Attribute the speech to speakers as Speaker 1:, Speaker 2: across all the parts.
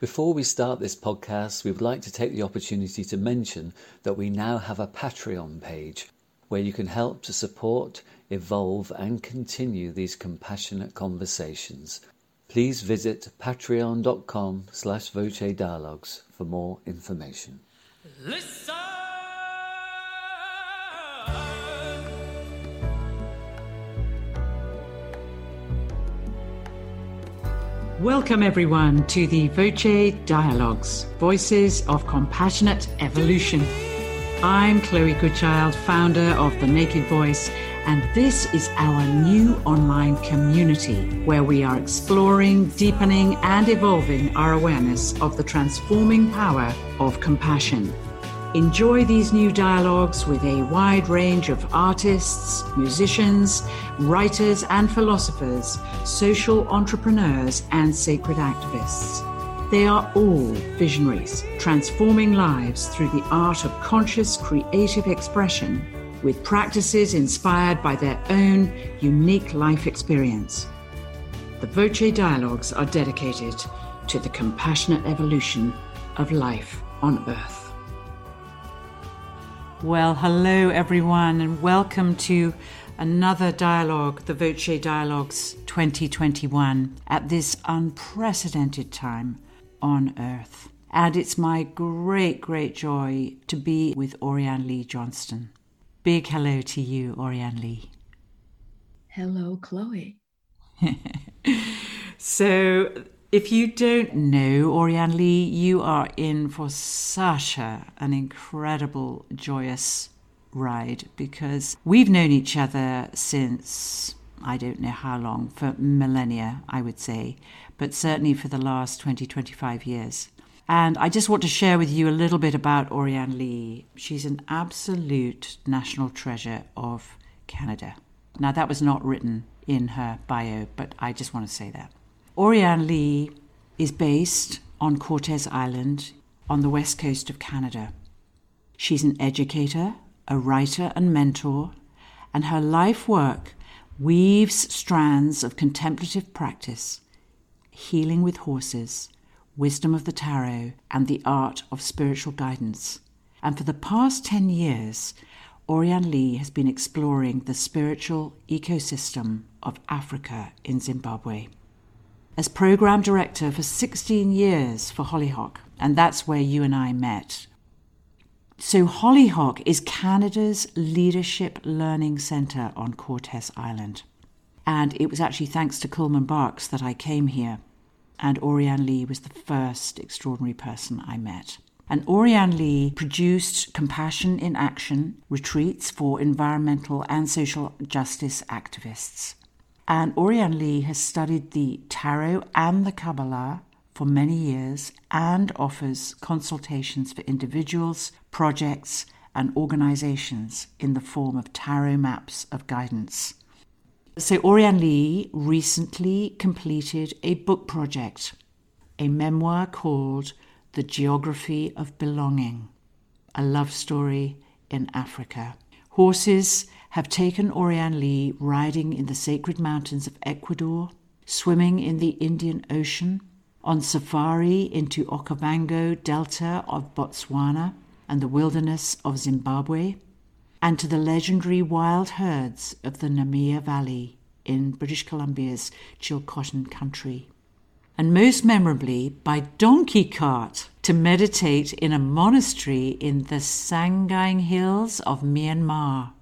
Speaker 1: Before we start this podcast, we would like to take the opportunity to mention that we now have a Patreon page where you can help to support, evolve, and continue these compassionate conversations. Please visit patreon.com slash voce dialogues for more information. Listen!
Speaker 2: Welcome, everyone, to the Voce Dialogues Voices of Compassionate Evolution. I'm Chloe Goodchild, founder of The Naked Voice, and this is our new online community where we are exploring, deepening, and evolving our awareness of the transforming power of compassion. Enjoy these new dialogues with a wide range of artists, musicians, writers and philosophers, social entrepreneurs, and sacred activists. They are all visionaries, transforming lives through the art of conscious creative expression with practices inspired by their own unique life experience. The Voce Dialogues are dedicated to the compassionate evolution of life on Earth. Well, hello everyone, and welcome to another dialogue, the Voce Dialogues 2021, at this unprecedented time on Earth. And it's my great, great joy to be with Oriane Lee Johnston. Big hello to you, Oriane Lee.
Speaker 3: Hello, Chloe.
Speaker 2: so, if you don't know Oriane Lee, you are in for such an incredible, joyous ride because we've known each other since I don't know how long, for millennia, I would say, but certainly for the last 20, 25 years. And I just want to share with you a little bit about Oriane Lee. She's an absolute national treasure of Canada. Now, that was not written in her bio, but I just want to say that. Oriane Lee is based on Cortes Island on the west coast of Canada. She's an educator, a writer and mentor, and her life work weaves strands of contemplative practice, healing with horses, wisdom of the tarot, and the art of spiritual guidance. And for the past 10 years, Oriane Lee has been exploring the spiritual ecosystem of Africa in Zimbabwe as program director for 16 years for Hollyhock, and that's where you and I met. So, Hollyhock is Canada's leadership learning centre on Cortes Island. And it was actually thanks to Coleman Barks that I came here. And Oriane Lee was the first extraordinary person I met. And Oriane Lee produced Compassion in Action retreats for environmental and social justice activists. And Oriane Lee has studied the tarot and the Kabbalah for many years and offers consultations for individuals, projects, and organizations in the form of tarot maps of guidance. So, Oriane Lee recently completed a book project, a memoir called The Geography of Belonging, a love story in Africa. Horses have taken Oriane Lee riding in the sacred mountains of Ecuador, swimming in the Indian Ocean, on safari into Okavango Delta of Botswana and the wilderness of Zimbabwe, and to the legendary wild herds of the Nemiah Valley in British Columbia's Chilcotin country. And most memorably, by donkey cart to meditate in a monastery in the Sagaing Hills of Myanmar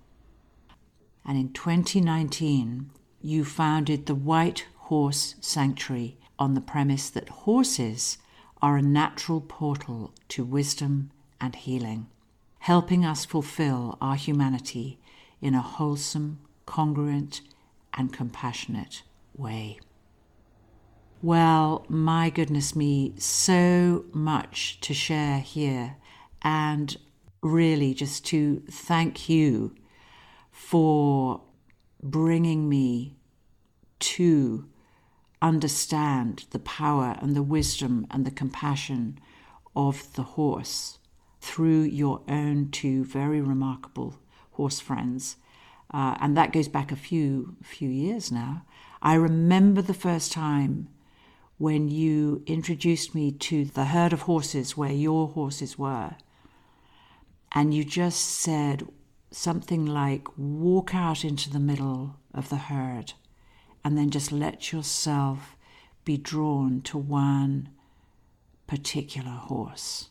Speaker 2: and in 2019 you founded the White Horse Sanctuary on the premise that horses are a natural portal to wisdom and healing, helping us fulfill our humanity in a wholesome, congruent, and compassionate way. Well, my goodness me, so much to share here, and really just to thank you for bringing me to understand the power and the wisdom and the compassion of the horse through your own two very remarkable horse friends. Uh, and that goes back a few few years now. I remember the first time when you introduced me to the herd of horses where your horses were. And you just said something like, walk out into the middle of the herd and then just let yourself be drawn to one particular horse.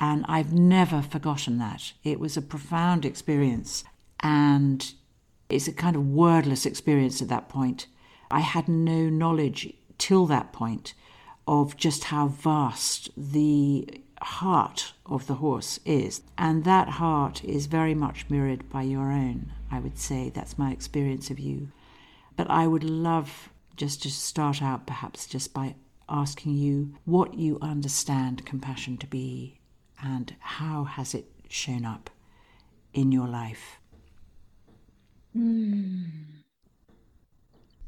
Speaker 2: And I've never forgotten that. It was a profound experience. And it's a kind of wordless experience at that point. I had no knowledge till that point of just how vast the heart of the horse is. And that heart is very much mirrored by your own, I would say. That's my experience of you. But I would love just to start out perhaps just by asking you what you understand compassion to be and how has it shown up in your life?
Speaker 3: Mm.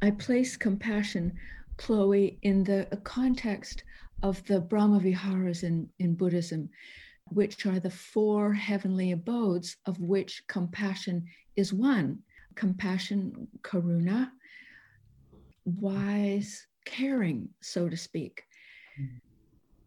Speaker 3: I place compassion, Chloe, in the context of the Brahma Viharas in, in Buddhism, which are the four heavenly abodes of which compassion is one. Compassion, karuna, wise caring, so to speak. Mm.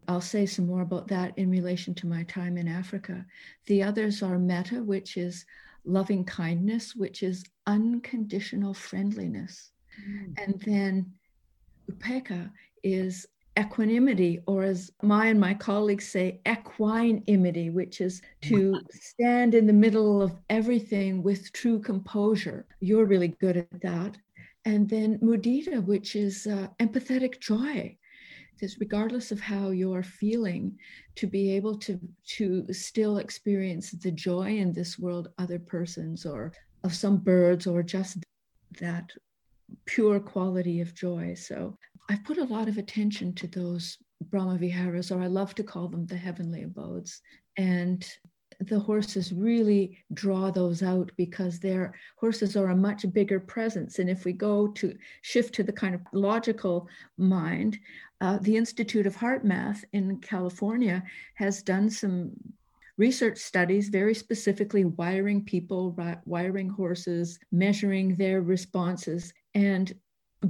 Speaker 3: I'll say some more about that in relation to my time in Africa. The others are metta, which is loving kindness, which is unconditional friendliness. Mm. And then upekkha is equanimity, or as my and my colleagues say, equinimity, which is to stand in the middle of everything with true composure. You're really good at that. And then mudita, which is uh, empathetic joy is regardless of how you're feeling to be able to to still experience the joy in this world other persons or of some birds or just that pure quality of joy so i've put a lot of attention to those brahma viharas or i love to call them the heavenly abodes and the horses really draw those out because their horses are a much bigger presence. And if we go to shift to the kind of logical mind, uh, the Institute of HeartMath in California has done some research studies very specifically wiring people, wiring horses, measuring their responses. And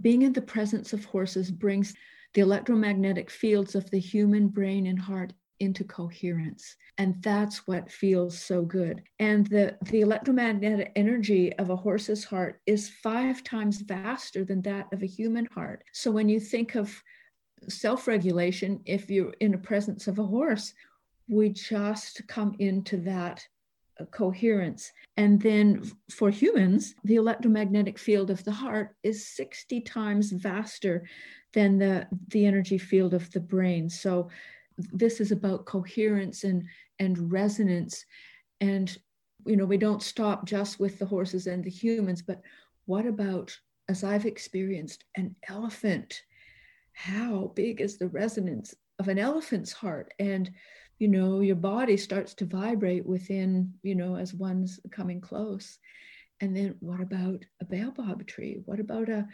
Speaker 3: being in the presence of horses brings the electromagnetic fields of the human brain and heart into coherence. And that's what feels so good. And the the electromagnetic energy of a horse's heart is five times faster than that of a human heart. So when you think of self-regulation if you're in the presence of a horse we just come into that coherence. And then for humans the electromagnetic field of the heart is 60 times vaster than the the energy field of the brain. So this is about coherence and and resonance. And you know we don't stop just with the horses and the humans but what about as i've experienced an elephant? How big is the resonance of an elephant's heart? And you know your body starts to vibrate within you know as one's coming close and then what about a baobab tree what about a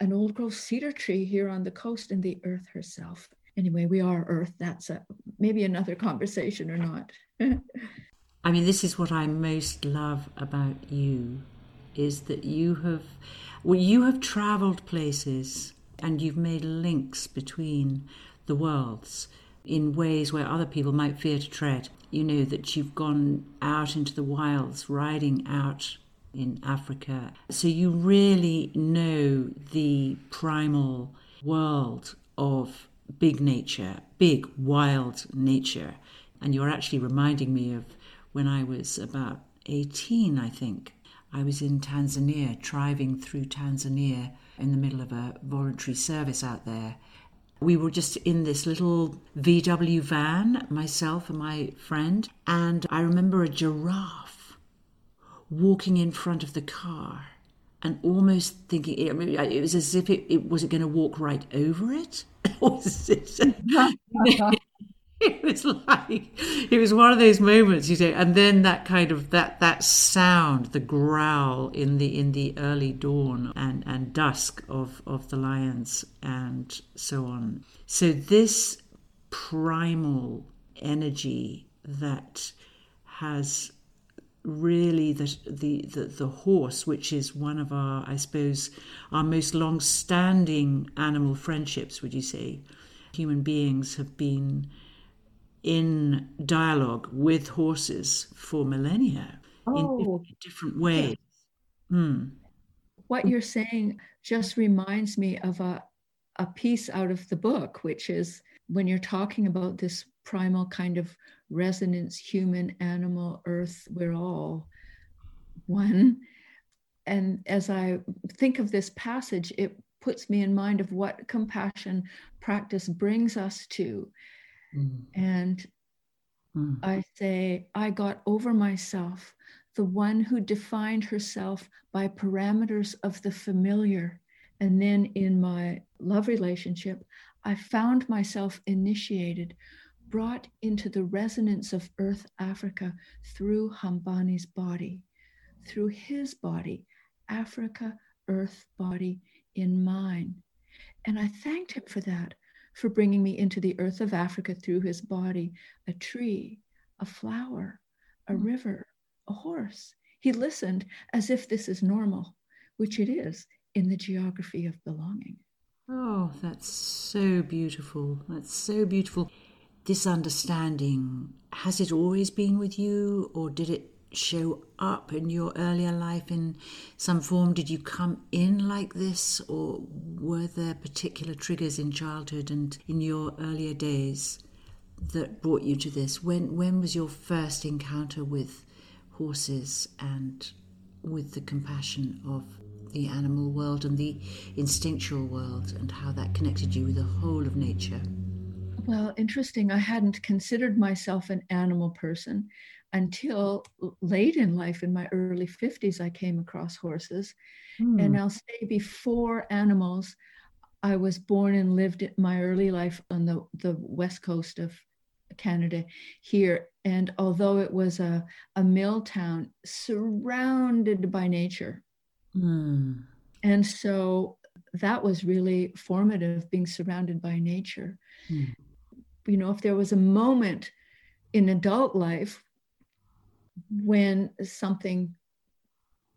Speaker 3: an old growth cedar tree here on the coast and the earth herself anyway, we are Earth. That's a, maybe another conversation or not.
Speaker 2: I mean, this is what I most love about you, is that you have, well, you have travelled places and you've made links between the worlds in ways where other people might fear to tread. You know that you've gone out into the wilds, riding out in Africa. So you really know the primal world of big nature, big, wild nature. And you're actually reminding me of when I was about 18, I think. I was in Tanzania, driving through Tanzania in the middle of a voluntary service out there. We were just in this little VW van, myself and my friend, and I remember a giraffe walking in front of the car and almost thinking it, was as if it, it was it going to walk right over it it was like it was one of those moments you say and then that kind of that that sound the growl in the in the early dawn and and dusk of of the lions and so on so this primal energy that has really the, the, the, the horse, which is one of our, I suppose, our most long standing animal friendships, would you say? Human beings have been in dialogue with horses for millennia oh, in different ways.
Speaker 3: Yeah. Mm. What you're saying just reminds me of a, a piece out of the book, which is when you're talking about this primal kind of resonance, human, animal, earth, we're all one. And as I think of this passage, it puts me in mind of what compassion practice brings us to. Mm. And mm. I say, I got over myself, the one who defined herself by parameters of the familiar. And then in my love relationship, I found myself initiated, brought into the resonance of Earth Africa through Hambani's body, through his body, Africa, Earth body in mine. And I thanked him for that, for bringing me into the earth of Africa through his body a tree, a flower, a mm. river, a horse. He listened as if this is normal, which it is in the geography of belonging.
Speaker 2: Oh, that's so beautiful. That's so beautiful. This understanding, has it always been with you, or did it show up in your earlier life in some form? Did you come in like this, or were there particular triggers in childhood and in your earlier days that brought you to this? When when was your first encounter with horses and with the compassion of the animal world and the instinctual world, and how that connected you with the whole of nature?
Speaker 3: Well, interesting. I hadn't considered myself an animal person until late in life, in my early 50s, I came across horses. Mm. And I'll say before animals, I was born and lived my early life on the, the west coast of Canada here. And although it was a, a mill town surrounded by nature. Mm. And so that was really formative, being surrounded by nature. Mm. You know, if there was a moment in adult life when something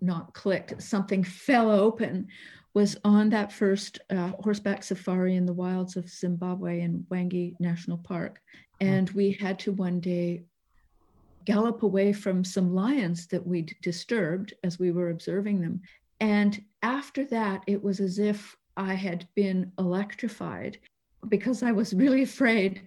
Speaker 3: not clicked, something fell open, was on that first uh, horseback safari in the wilds of Zimbabwe in Hwange National Park. And we had to one day gallop away from some lions that we'd disturbed as we were observing them. And after that, it was as if I had been electrified because I was really afraid,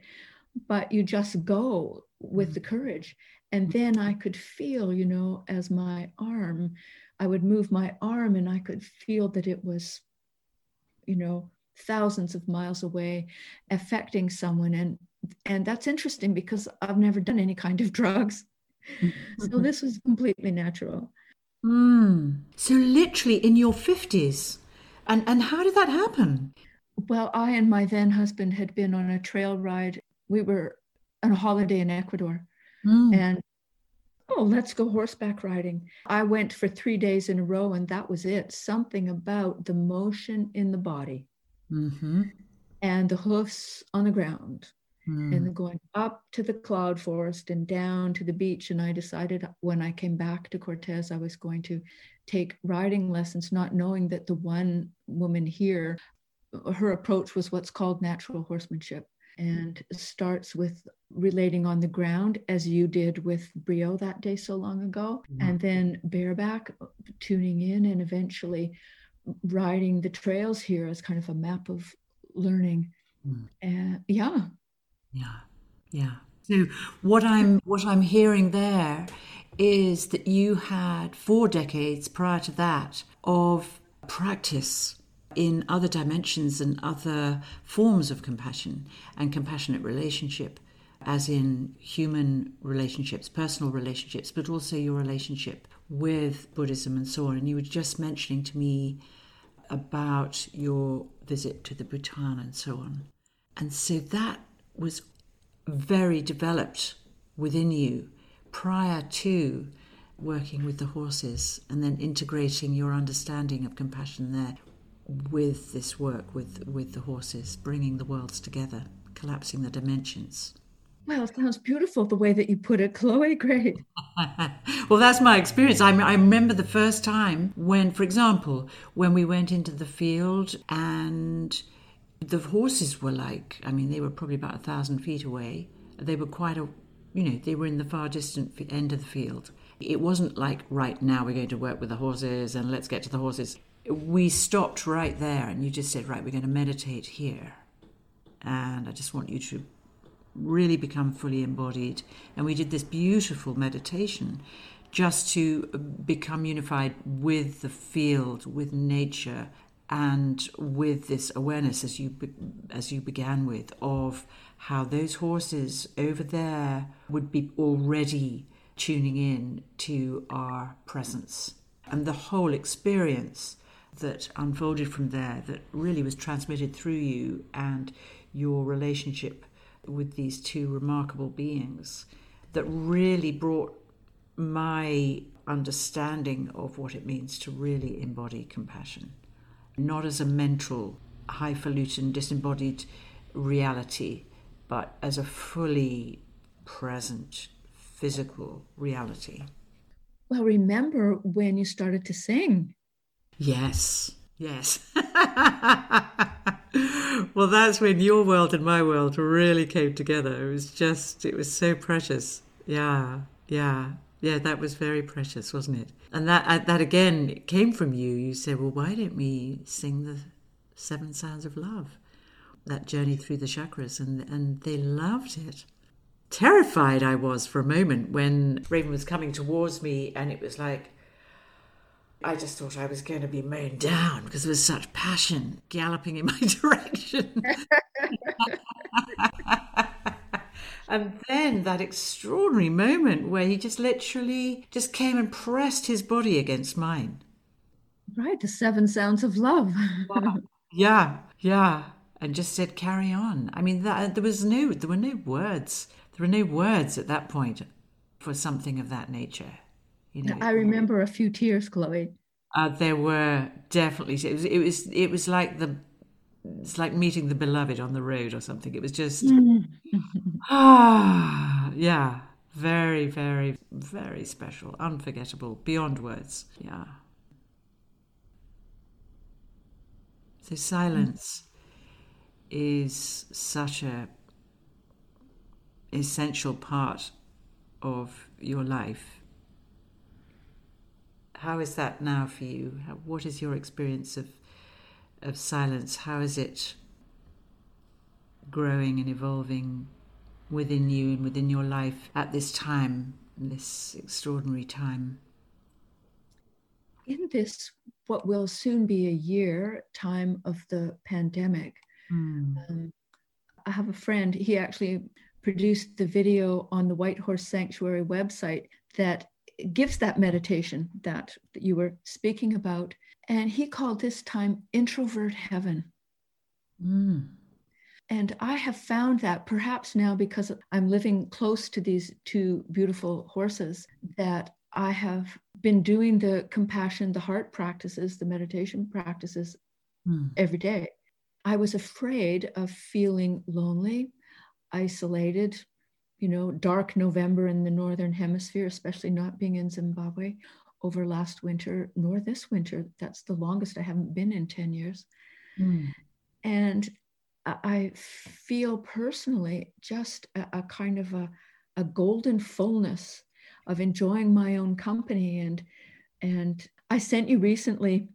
Speaker 3: but you just go with the courage. And then I could feel, you know, as my arm, I would move my arm and I could feel that it was, you know, thousands of miles away affecting someone. And and that's interesting because I've never done any kind of drugs. so this was completely natural.
Speaker 2: Mm. So literally in your 50s. And and how did that happen?
Speaker 3: Well, I and my then husband had been on a trail ride. We were on a holiday in Ecuador Mm. And oh, let's go horseback riding. I went for three days in a row, and that was it. Something about the motion in the body mm-hmm. and the hoofs on the ground. Mm. And going up to the cloud forest and down to the beach. And I decided when I came back to Cortes, I was going to take riding lessons, not knowing that the one woman here, her approach was what's called natural horsemanship and starts with relating on the ground as you did with Brio that day so long ago, mm-hmm. and then bareback, tuning in, and eventually riding the trails here as kind of a map of learning. Mm. And yeah,
Speaker 2: yeah, yeah. So what I'm what I'm hearing there is that you had four decades prior to that of practice in other dimensions and other forms of compassion and compassionate relationship, as in human relationships, personal relationships, but also your relationship with Buddhism and so on. And you were just mentioning to me about your visit to the Bhutan and so on. And so that was very developed within you prior to working with the horses and then integrating your understanding of compassion there with this work with with the horses, bringing the worlds together, collapsing the dimensions.
Speaker 3: Well, it sounds beautiful the way that you put it, Chloe. Great.
Speaker 2: well, that's my experience. I, I remember the first time when, for example, when we went into the field and the horses were like, I mean, they were probably about a thousand feet away. They were quite a, you know, they were in the far distant end of the field. It wasn't like, right now we're going to work with the horses and let's get to the horses. We stopped right there and you just said, right, we're going to meditate here. And I just want you to really become fully embodied. And we did this beautiful meditation just to uh, become unified with the field, with nature, and with this awareness, as you as you began with, of how those horses over there would be already tuning in to our presence, and the whole experience that unfolded from there, that really was transmitted through you and your relationship with these two remarkable beings that really brought my understanding of what it means to really embody compassion, not as a mental, highfalutin, disembodied reality, but as a fully present physical reality.
Speaker 3: Well, remember when you started to sing?
Speaker 2: Yes, yes. well, that's when your world and my world really came together. It was just, it was so precious. Yeah, yeah, yeah. That was very precious, wasn't it? And that uh, that again came from you. You said, "Well, why don't we sing the seven sounds of love?" That journey through the chakras, and and they loved it. Terrified I was for a moment when Raven was coming towards me, and it was like I just thought I was going to be mown down because there was such passion galloping in my direction. and then that extraordinary moment where he just literally just came and pressed his body against mine.
Speaker 3: Right, the seven sounds of love.
Speaker 2: yeah, yeah, and just said, "Carry on." I mean, that there was no, there were no words. There were no words at that point for something of that nature.
Speaker 3: You know, I remember a few tears, Chloe.
Speaker 2: Uh, there were definitely it was it was it was like the it's like meeting the beloved on the road or something. It was just ah yeah, very very very special, unforgettable, beyond words. Yeah. So silence is such a essential part of your life how is that now for you? What is your experience of of silence? How is it growing and evolving within you and within your life at this time, this extraordinary time?
Speaker 3: In this, what will soon be a year time of the pandemic, mm. um, I have a friend, he actually produced the video on the White Horse Sanctuary website that gives that meditation that, that you were speaking about. And he called this time introvert heaven. Mm. And I have found that perhaps now because I'm living close to these two beautiful horses, that I have been doing the compassion, the heart practices, the meditation practices mm. every day. I was afraid of feeling lonely, isolated, you know, dark November in the Northern Hemisphere, especially not being in Zimbabwe over last winter, nor this winter. That's the longest I haven't been in 10 years. Mm. And I feel personally just a, a kind of a, a golden fullness of enjoying my own company. And, and I sent you recently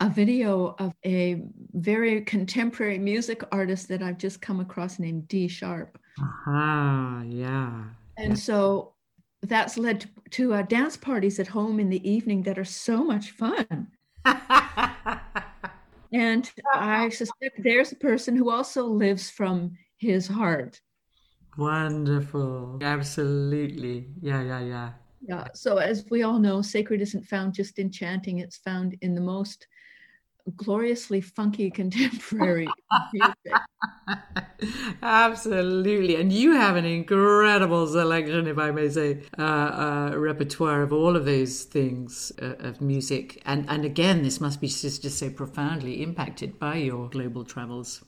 Speaker 3: a video of a very contemporary music artist that I've just come across named D Sharp.
Speaker 2: Aha, uh-huh, yeah.
Speaker 3: And so that's led to, to uh, dance parties at home in the evening that are so much fun. and I suspect there's a person who also lives from his heart.
Speaker 2: Wonderful. Absolutely. Yeah, yeah, yeah.
Speaker 3: Yeah. So, as we all know, sacred isn't found just in chanting, it's found in the most gloriously funky contemporary
Speaker 2: music. Absolutely. And you have an incredible selection, if I may say, uh, uh, repertoire of all of those things uh, of music. And, and again, this must be just, just so profoundly impacted by your global travels.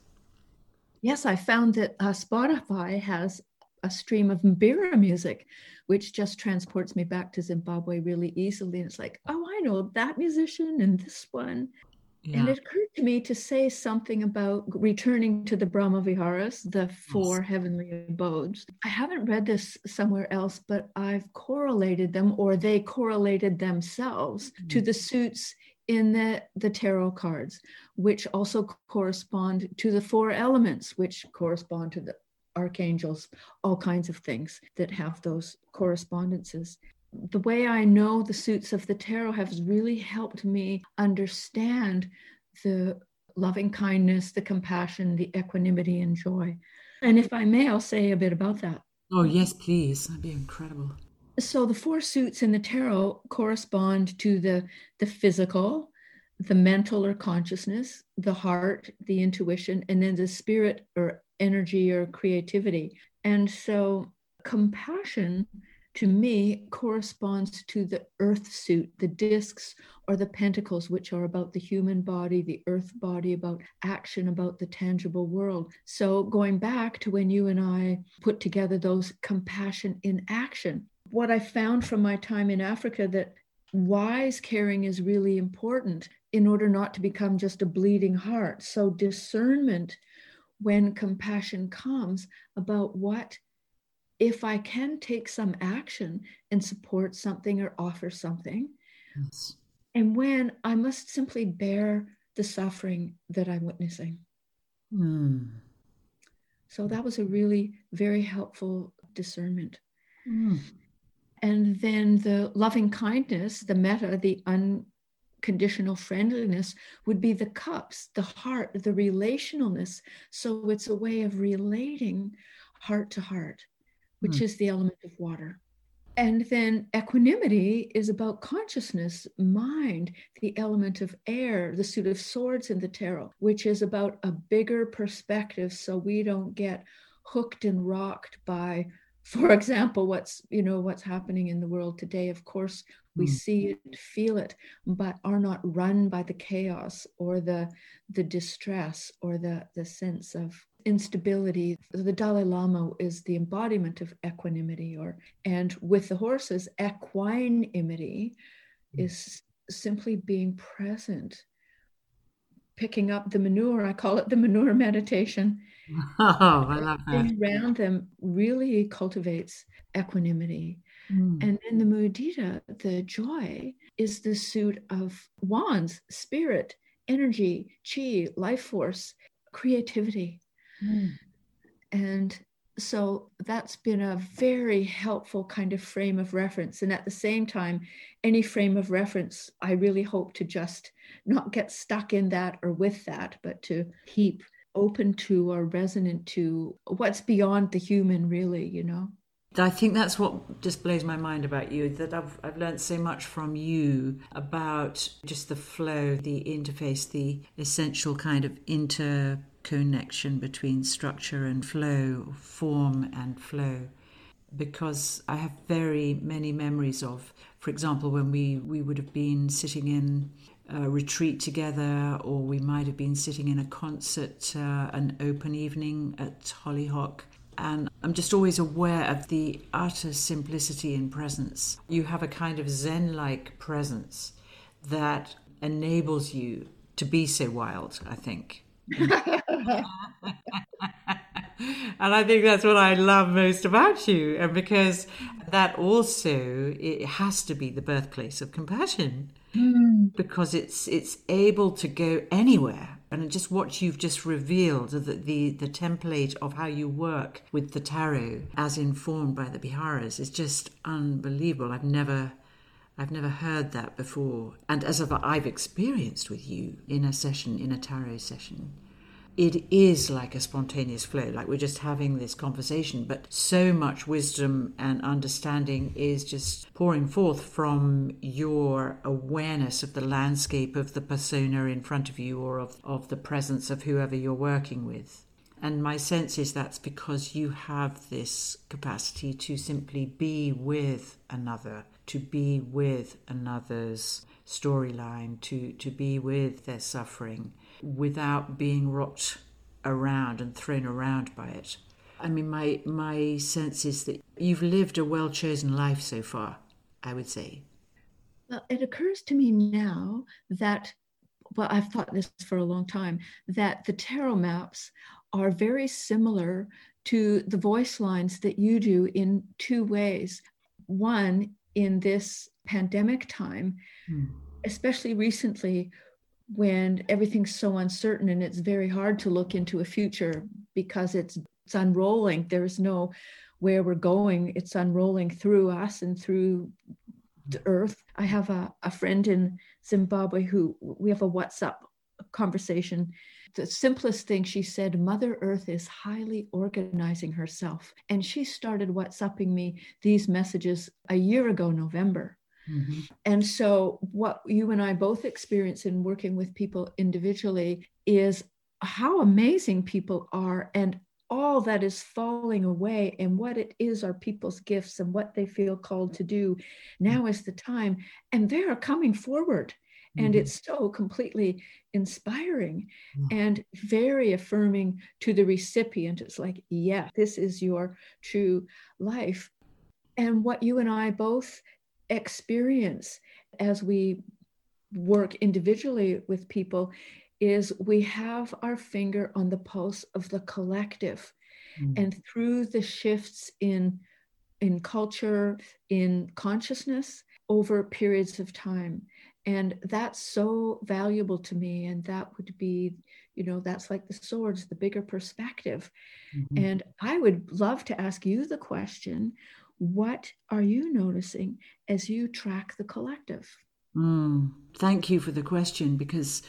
Speaker 3: Yes, I found that uh, Spotify has a stream of mbira music, which just transports me back to Zimbabwe really easily. And it's like, oh, I know that musician and this one. Yeah. And it occurred to me to say something about returning to the Brahma Viharas, the four yes. heavenly abodes. I haven't read this somewhere else, but I've correlated them, or they correlated themselves mm-hmm. to the suits in the, the tarot cards, which also correspond to the four elements, which correspond to the archangels, all kinds of things that have those correspondences the way I know the suits of the tarot has really helped me understand the loving kindness, the compassion, the equanimity, and joy. And if I may, I'll say a bit about that.
Speaker 2: Oh, yes, please. That'd be incredible.
Speaker 3: So the four suits in the tarot correspond to the, the physical, the mental or consciousness, the heart, the intuition, and then the spirit or energy or creativity. And so compassion to me corresponds to the earth suit, the discs or the pentacles, which are about the human body, the earth body, about action, about the tangible world. So, going back to when you and I put together those compassion in action, what I found from my time in Africa that wise caring is really important in order not to become just a bleeding heart. So, discernment when compassion comes about what if I can take some action and support something or offer something, yes. and when I must simply bear the suffering that I'm witnessing. Mm. So that was a really very helpful discernment. Mm. And then the loving kindness, the metta, the unconditional friendliness would be the cups, the heart, the relationalness. So it's a way of relating heart to heart which mm. is the element of water. And then equanimity is about consciousness, mind, the element of air, the suit of swords in the tarot, which is about a bigger perspective so we don't get hooked and rocked by for example what's you know what's happening in the world today of course we mm. see it feel it but are not run by the chaos or the the distress or the the sense of instability. The Dalai Lama is the embodiment of equanimity, or and with the horses, equanimity is simply being present, picking up the manure. I call it the manure meditation.
Speaker 2: Oh, I love that.
Speaker 3: Being around them really cultivates equanimity. Mm. And then the mudita, the joy, is the suit of wands, spirit, energy, chi, life force, creativity. Mm. And so that's been a very helpful kind of frame of reference. And at the same time, any frame of reference, I really hope to just not get stuck in that or with that, but to keep open to or resonant to what's beyond the human, really, you know.
Speaker 2: I think that's what just blows my mind about you that I've, I've learned so much from you about just the flow, the interface, the essential kind of inter connection between structure and flow, form and flow. Because I have very many memories of, for example, when we, we would have been sitting in a retreat together, or we might have been sitting in a concert, uh, an open evening at Hollyhock. And I'm just always aware of the utter simplicity in presence. You have a kind of Zen like presence that enables you to be so wild, I think. and I think that's what I love most about you. And because that also it has to be the birthplace of compassion. Mm. Because it's it's able to go anywhere. And just what you've just revealed, the, the, the template of how you work with the tarot as informed by the Viharas is just unbelievable. I've never I've never heard that before. And as I've experienced with you in a session, in a tarot session, it is like a spontaneous flow, like we're just having this conversation, but so much wisdom and understanding is just pouring forth from your awareness of the landscape of the persona in front of you or of, of the presence of whoever you're working with. And my sense is that's because you have this capacity to simply be with another, to be with another's storyline, to, to be with their suffering without being rocked around and thrown around by it. I mean, my my sense is that you've lived a well chosen life so far. I would say.
Speaker 3: Well, it occurs to me now that, well, I've thought this for a long time, that the tarot maps are very similar to the voice lines that you do in two ways. One, in this pandemic time, hmm. especially recently, when everything's so uncertain and it's very hard to look into a future because it's, it's unrolling. There's no where we're going. It's unrolling through us and through the earth. I have a, a friend in Zimbabwe who we have a WhatsApp conversation. The simplest thing she said, Mother Earth is highly organizing herself. And she started WhatsApping me these messages a year ago, November. Mm-hmm. And so, what you and I both experience in working with people individually is how amazing people are and all that is falling away and what it is are people's gifts and what they feel called to do. Now is the time. And they are coming forward. And mm-hmm. it's so completely inspiring mm-hmm. and very affirming to the recipient. It's like, yeah, this is your true life. And what you and I both experience as we work individually with people is we have our finger on the pulse of the collective mm. and through the shifts in in culture in consciousness over periods of time and that's so valuable to me and that would be you know that's like the swords the bigger perspective mm-hmm. and i would love to ask you the question what are you noticing as you track the collective
Speaker 2: mm, thank you for the question because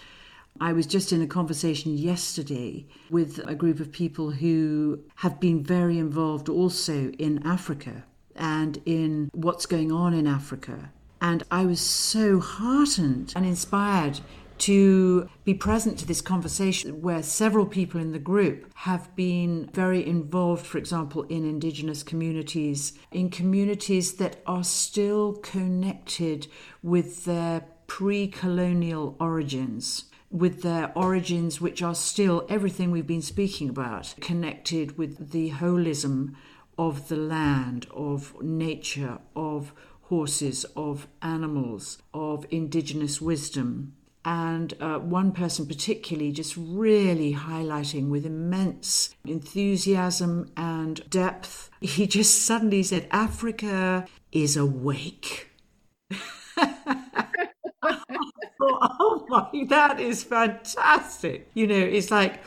Speaker 2: I was just in a conversation yesterday with a group of people who have been very involved also in Africa and in what's going on in Africa. And I was so heartened and inspired to be present to this conversation where several people in the group have been very involved, for example, in indigenous communities, in communities that are still connected with their pre colonial origins with their origins, which are still everything we've been speaking about, connected with the holism of the land, of nature, of horses, of animals, of indigenous wisdom. And uh, one person, particularly, just really highlighting with immense enthusiasm and depth, he just suddenly said, Africa is awake. oh my, that is fantastic. You know, it's like,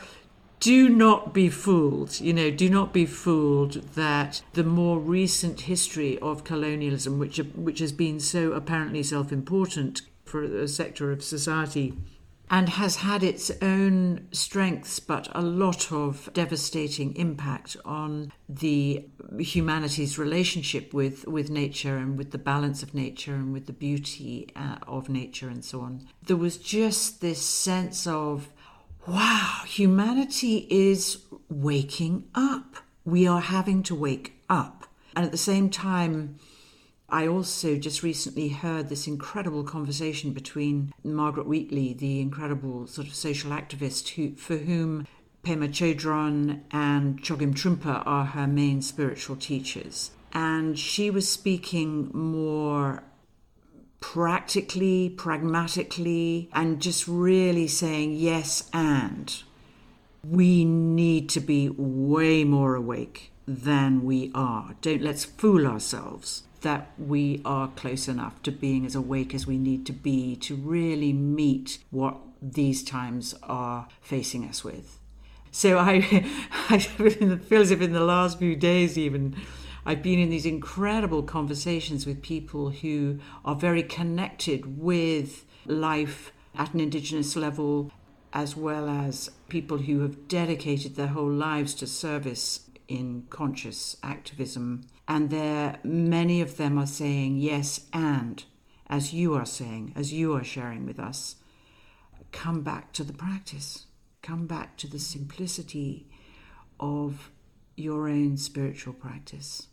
Speaker 2: do not be fooled. You know, do not be fooled that the more recent history of colonialism, which which has been so apparently self-important for a sector of society, and has had its own strengths, but a lot of devastating impact on the humanity's relationship with, with nature and with the balance of nature and with the beauty uh, of nature and so on. There was just this sense of, wow, humanity is waking up. We are having to wake up. And at the same time, I also just recently heard this incredible conversation between Margaret Wheatley, the incredible sort of social activist who, for whom Pema Chodron and Chogyam Trungpa are her main spiritual teachers. And she was speaking more practically, pragmatically, and just really saying yes and. We need to be way more awake than we are. Don't let's fool ourselves that we are close enough to being as awake as we need to be to really meet what these times are facing us with. So I, I feel as if in the last few days, even, I've been in these incredible conversations with people who are very connected with life at an Indigenous level, as well as people who have dedicated their whole lives to service in conscious activism. And there, many of them are saying yes, and as you are saying, as you are sharing with us, come back to the practice, come back to the simplicity of your own spiritual practice,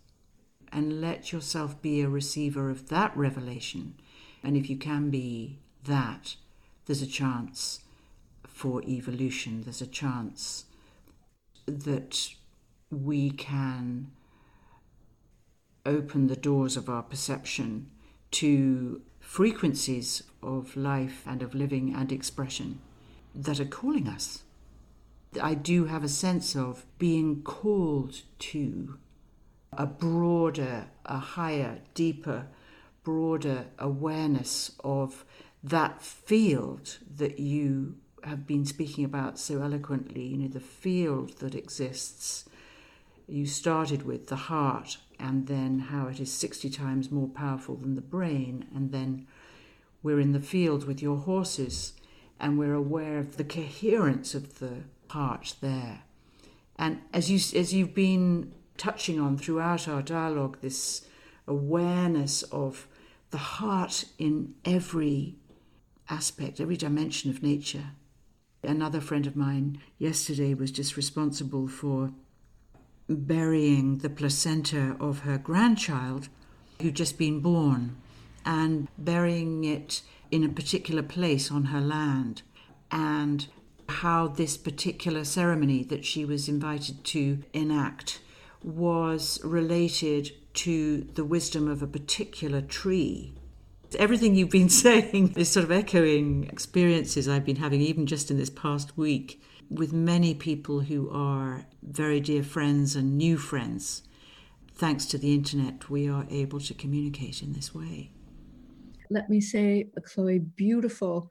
Speaker 2: and let yourself be a receiver of that revelation. And if you can be that, there's a chance for evolution, there's a chance that we can open the doors of our perception to frequencies of life and of living and expression that are calling us. I do have a sense of being called to a broader, a higher, deeper, broader awareness of that field that you have been speaking about so eloquently, you know, the field that exists. You started with the heart and then how it is 60 times more powerful than the brain, and then we're in the field with your horses and we're aware of the coherence of the heart there. And as you as you've been touching on throughout our dialogue, this awareness of the heart in every aspect, every dimension of nature. Another friend of mine yesterday was just responsible for burying the placenta of her grandchild who'd just been born and burying it in a particular place on her land. And how this particular ceremony that she was invited to enact was related to the wisdom of a particular tree. Everything you've been saying is sort of echoing experiences I've been having even just in this past week with many people who are very dear friends and new friends. Thanks to the internet, we are able to communicate in this way.
Speaker 3: Let me say, Chloe, beautiful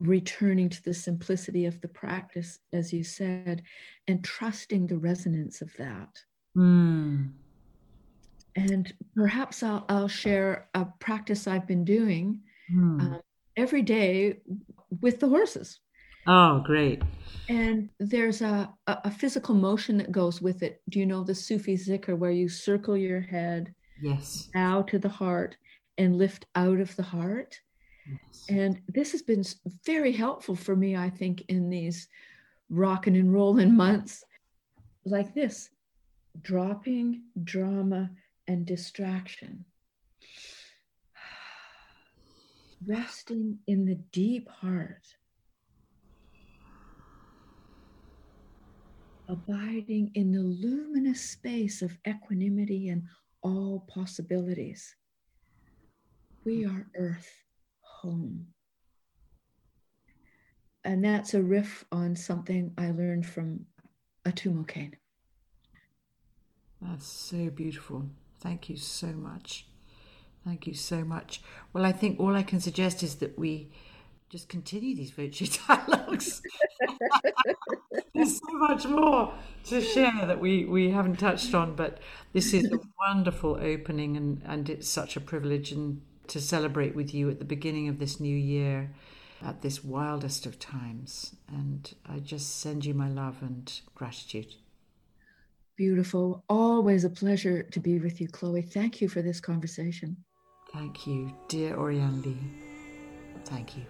Speaker 3: returning to the simplicity of the practice, as you said, and trusting the resonance of that.
Speaker 2: Mm.
Speaker 3: And perhaps I'll, I'll, share a practice I've been doing
Speaker 2: mm.
Speaker 3: um, every day with the horses.
Speaker 2: Oh, great.
Speaker 3: And there's a, a, physical motion that goes with it. Do you know the Sufi zikr where you circle your head,
Speaker 2: yes,
Speaker 3: bow to the heart, and lift out of the heart?
Speaker 2: Yes.
Speaker 3: And this has been very helpful for me, I think, in these rocking and rolling months like this dropping drama and distraction. Resting in the deep heart. Abiding in the luminous space of equanimity and all possibilities. We are earth home. And that's a riff on something I learned from Atum O'Kane.
Speaker 2: That's so beautiful. Thank you so much. Thank you so much. Well, I think all I can suggest is that we just continue these virtual dialogues. There's so much more to share that we, we haven't touched on, but this is a wonderful opening and, and it's such a privilege and to celebrate with you at the beginning of this new year at this wildest of times. And I just send you my love and gratitude.
Speaker 3: Beautiful. Always a pleasure to be with you, Chloe. Thank you for this conversation.
Speaker 2: Thank you, dear Oriane Lee. Thank you.